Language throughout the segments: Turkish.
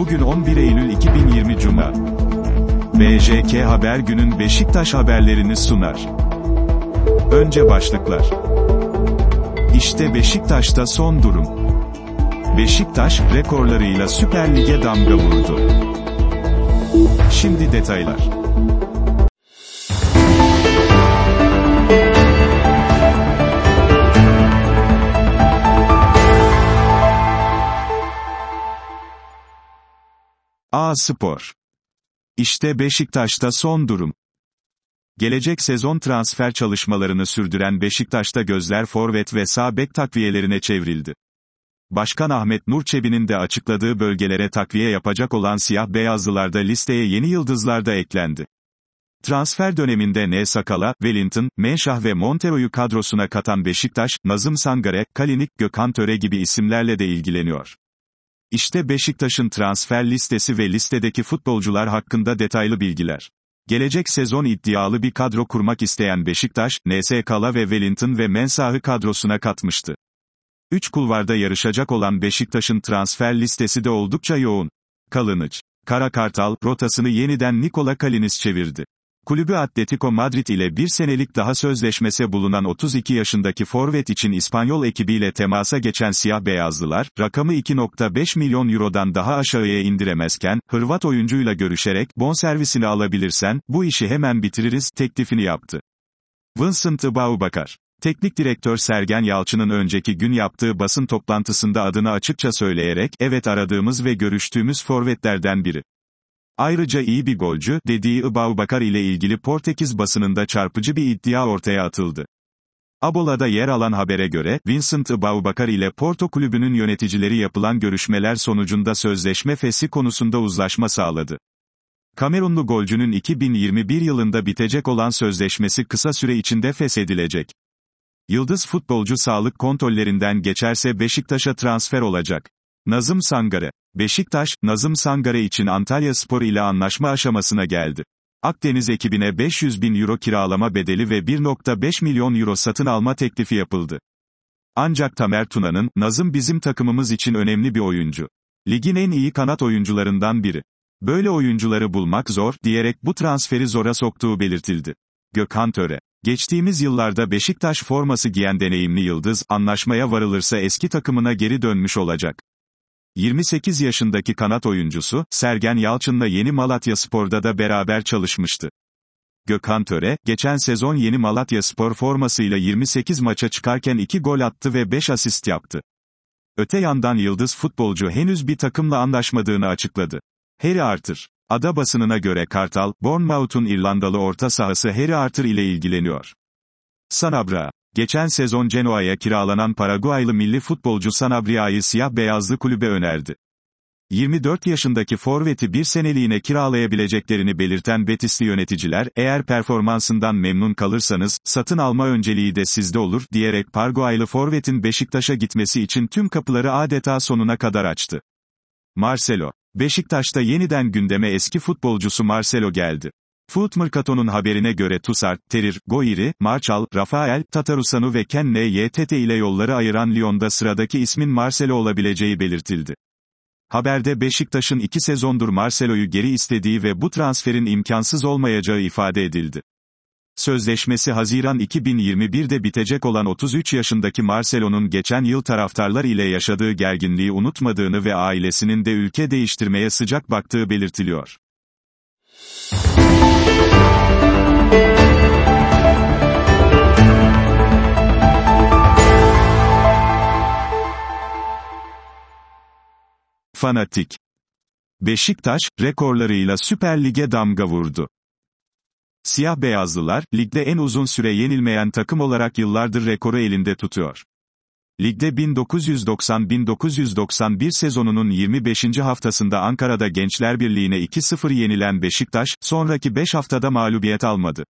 Bugün 11 Eylül 2020 Cuma. BJK Haber günün Beşiktaş haberlerini sunar. Önce başlıklar. İşte Beşiktaş'ta son durum. Beşiktaş, rekorlarıyla Süper Lig'e damga vurdu. Şimdi detaylar. A Spor. İşte Beşiktaş'ta son durum. Gelecek sezon transfer çalışmalarını sürdüren Beşiktaş'ta gözler forvet ve sağ bek takviyelerine çevrildi. Başkan Ahmet Nur Çebi'nin de açıkladığı bölgelere takviye yapacak olan siyah beyazlılarda listeye yeni yıldızlar da eklendi. Transfer döneminde N. Sakala, Wellington, Menşah ve Montero'yu kadrosuna katan Beşiktaş, Nazım Sangare, Kalinik, Gökhan Töre gibi isimlerle de ilgileniyor. İşte Beşiktaş'ın transfer listesi ve listedeki futbolcular hakkında detaylı bilgiler. Gelecek sezon iddialı bir kadro kurmak isteyen Beşiktaş, NS Kala ve Wellington ve Mensah'ı kadrosuna katmıştı. Üç kulvarda yarışacak olan Beşiktaş'ın transfer listesi de oldukça yoğun. Kalınıç, Kara Kartal, rotasını yeniden Nikola Kalinis çevirdi. Kulübü Atletico Madrid ile bir senelik daha sözleşmesi bulunan 32 yaşındaki forvet için İspanyol ekibiyle temasa geçen siyah beyazlılar, rakamı 2.5 milyon eurodan daha aşağıya indiremezken, Hırvat oyuncuyla görüşerek, bonservisini alabilirsen, bu işi hemen bitiririz, teklifini yaptı. Vincent Baubakar. Teknik direktör Sergen Yalçın'ın önceki gün yaptığı basın toplantısında adını açıkça söyleyerek, evet aradığımız ve görüştüğümüz forvetlerden biri. Ayrıca iyi bir golcü, dediği Ibaubakar ile ilgili Portekiz basınında çarpıcı bir iddia ortaya atıldı. Abola'da yer alan habere göre, Vincent Ibaubakar ile Porto kulübünün yöneticileri yapılan görüşmeler sonucunda sözleşme fesi konusunda uzlaşma sağladı. Kamerunlu golcünün 2021 yılında bitecek olan sözleşmesi kısa süre içinde feshedilecek. Yıldız futbolcu sağlık kontrollerinden geçerse Beşiktaş'a transfer olacak. Nazım Sangare. Beşiktaş, Nazım Sangare için Antalya Spor ile anlaşma aşamasına geldi. Akdeniz ekibine 500 bin euro kiralama bedeli ve 1.5 milyon euro satın alma teklifi yapıldı. Ancak Tamer Tuna'nın, Nazım bizim takımımız için önemli bir oyuncu. Ligin en iyi kanat oyuncularından biri. Böyle oyuncuları bulmak zor, diyerek bu transferi zora soktuğu belirtildi. Gökhan Töre. Geçtiğimiz yıllarda Beşiktaş forması giyen deneyimli yıldız, anlaşmaya varılırsa eski takımına geri dönmüş olacak. 28 yaşındaki kanat oyuncusu, Sergen Yalçın'la Yeni Malatya Spor'da da beraber çalışmıştı. Gökhan Töre, geçen sezon Yeni Malatya Spor formasıyla 28 maça çıkarken 2 gol attı ve 5 asist yaptı. Öte yandan yıldız futbolcu henüz bir takımla anlaşmadığını açıkladı. Harry Arthur. Ada basınına göre Kartal, Bournemouth'un İrlandalı orta sahası Harry Arthur ile ilgileniyor. Sanabra. Geçen sezon Genoa'ya kiralanan Paraguaylı milli futbolcu Sanabria'yı siyah beyazlı kulübe önerdi. 24 yaşındaki forveti bir seneliğine kiralayabileceklerini belirten Betisli yöneticiler, eğer performansından memnun kalırsanız, satın alma önceliği de sizde olur, diyerek Paraguaylı forvetin Beşiktaş'a gitmesi için tüm kapıları adeta sonuna kadar açtı. Marcelo. Beşiktaş'ta yeniden gündeme eski futbolcusu Marcelo geldi. Foot Mercato'nun haberine göre Tussart, Terir, Goiri, Marçal, Rafael, Tatarusanu ve Ken YTT ile yolları ayıran Lyon'da sıradaki ismin Marcelo olabileceği belirtildi. Haberde Beşiktaş'ın iki sezondur Marcelo'yu geri istediği ve bu transferin imkansız olmayacağı ifade edildi. Sözleşmesi Haziran 2021'de bitecek olan 33 yaşındaki Marcelo'nun geçen yıl taraftarlar ile yaşadığı gerginliği unutmadığını ve ailesinin de ülke değiştirmeye sıcak baktığı belirtiliyor. Fanatik. Beşiktaş, rekorlarıyla Süper Lig'e damga vurdu. Siyah beyazlılar, ligde en uzun süre yenilmeyen takım olarak yıllardır rekoru elinde tutuyor. Ligde 1990-1991 sezonunun 25. haftasında Ankara'da Gençler Birliği'ne 2-0 yenilen Beşiktaş, sonraki 5 haftada mağlubiyet almadı.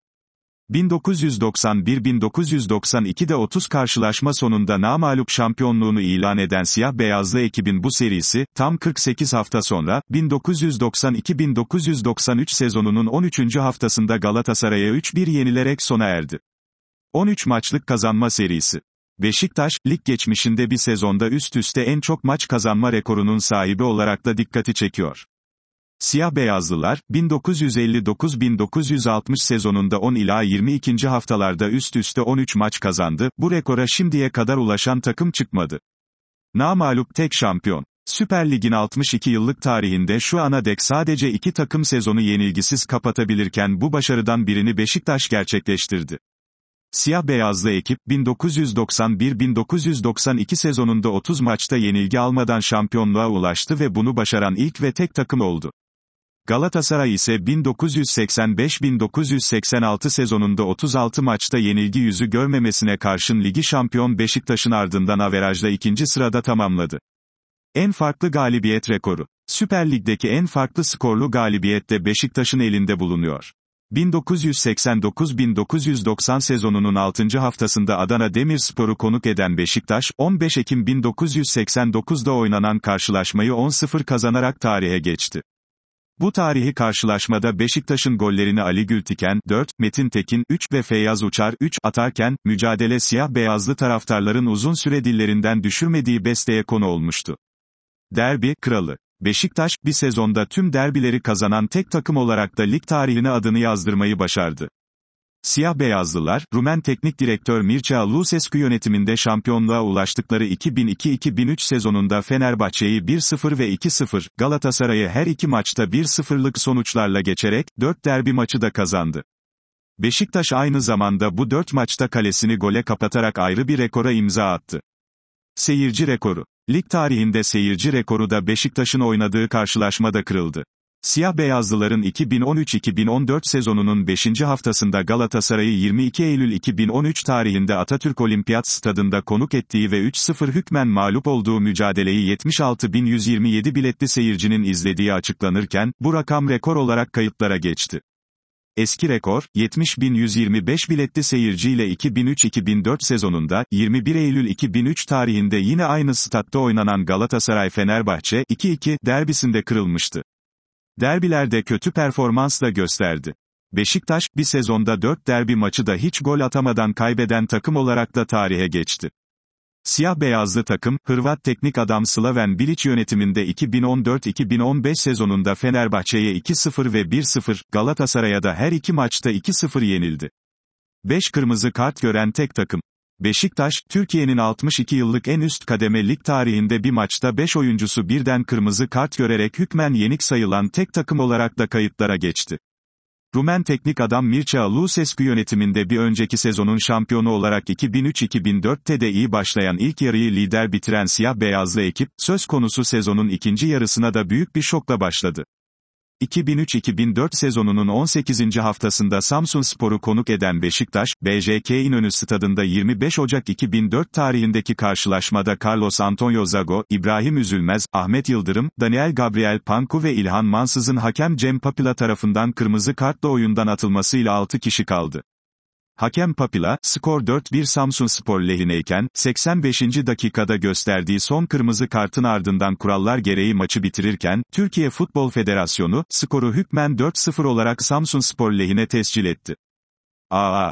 1991-1992'de 30 karşılaşma sonunda namalup şampiyonluğunu ilan eden siyah beyazlı ekibin bu serisi, tam 48 hafta sonra, 1992-1993 sezonunun 13. haftasında Galatasaray'a 3-1 yenilerek sona erdi. 13 maçlık kazanma serisi. Beşiktaş, lig geçmişinde bir sezonda üst üste en çok maç kazanma rekorunun sahibi olarak da dikkati çekiyor. Siyah beyazlılar, 1959-1960 sezonunda 10 ila 22. haftalarda üst üste 13 maç kazandı, bu rekora şimdiye kadar ulaşan takım çıkmadı. Namalup tek şampiyon. Süper Lig'in 62 yıllık tarihinde şu ana dek sadece iki takım sezonu yenilgisiz kapatabilirken bu başarıdan birini Beşiktaş gerçekleştirdi. Siyah beyazlı ekip, 1991-1992 sezonunda 30 maçta yenilgi almadan şampiyonluğa ulaştı ve bunu başaran ilk ve tek takım oldu. Galatasaray ise 1985-1986 sezonunda 36 maçta yenilgi yüzü görmemesine karşın ligi şampiyon Beşiktaş'ın ardından averajla ikinci sırada tamamladı. En farklı galibiyet rekoru. Süper Lig'deki en farklı skorlu galibiyet de Beşiktaş'ın elinde bulunuyor. 1989-1990 sezonunun 6. haftasında Adana Demirspor'u konuk eden Beşiktaş, 15 Ekim 1989'da oynanan karşılaşmayı 10-0 kazanarak tarihe geçti. Bu tarihi karşılaşmada Beşiktaş'ın gollerini Ali Gültiken, 4, Metin Tekin, 3 ve Feyyaz Uçar, 3 atarken, mücadele siyah-beyazlı taraftarların uzun süre dillerinden düşürmediği besteye konu olmuştu. Derbi, kralı. Beşiktaş, bir sezonda tüm derbileri kazanan tek takım olarak da lig tarihine adını yazdırmayı başardı. Siyah-beyazlılar, Rumen Teknik Direktör Mircea Lucescu yönetiminde şampiyonluğa ulaştıkları 2002-2003 sezonunda Fenerbahçe'yi 1-0 ve 2-0, Galatasaray'ı her iki maçta 1-0'lık sonuçlarla geçerek, 4 derbi maçı da kazandı. Beşiktaş aynı zamanda bu 4 maçta kalesini gole kapatarak ayrı bir rekora imza attı. Seyirci rekoru. Lig tarihinde seyirci rekoru da Beşiktaş'ın oynadığı karşılaşmada kırıldı. Siyah-beyazlıların 2013-2014 sezonunun 5. haftasında Galatasaray'ı 22 Eylül 2013 tarihinde Atatürk Olimpiyat Stadında konuk ettiği ve 3-0 hükmen mağlup olduğu mücadeleyi 76.127 biletli seyircinin izlediği açıklanırken, bu rakam rekor olarak kayıtlara geçti. Eski rekor, 70.125 biletli seyirciyle 2003-2004 sezonunda, 21 Eylül 2003 tarihinde yine aynı statta oynanan Galatasaray-Fenerbahçe, 2-2, derbisinde kırılmıştı. Derbilerde kötü performans da gösterdi. Beşiktaş, bir sezonda 4 derbi maçı da hiç gol atamadan kaybeden takım olarak da tarihe geçti. Siyah-beyazlı takım, Hırvat teknik adam Slaven Bilic yönetiminde 2014-2015 sezonunda Fenerbahçe'ye 2-0 ve 1-0, Galatasaray'a da her iki maçta 2-0 yenildi. 5 kırmızı kart gören tek takım. Beşiktaş, Türkiye'nin 62 yıllık en üst kademe lig tarihinde bir maçta 5 oyuncusu birden kırmızı kart görerek hükmen yenik sayılan tek takım olarak da kayıtlara geçti. Rumen teknik adam Mircea Lucescu yönetiminde bir önceki sezonun şampiyonu olarak 2003-2004'te de iyi başlayan ilk yarıyı lider bitiren siyah-beyazlı ekip, söz konusu sezonun ikinci yarısına da büyük bir şokla başladı. 2003-2004 sezonunun 18. haftasında Samsun Spor'u konuk eden Beşiktaş, BJK İnönü Stadında 25 Ocak 2004 tarihindeki karşılaşmada Carlos Antonio Zago, İbrahim Üzülmez, Ahmet Yıldırım, Daniel Gabriel Panku ve İlhan Mansız'ın hakem Cem Papila tarafından kırmızı kartla oyundan atılmasıyla 6 kişi kaldı. Hakem Papila, skor 4-1 Samsun Spor lehineyken, 85. dakikada gösterdiği son kırmızı kartın ardından kurallar gereği maçı bitirirken, Türkiye Futbol Federasyonu, skoru hükmen 4-0 olarak Samsun Spor lehine tescil etti. Aa.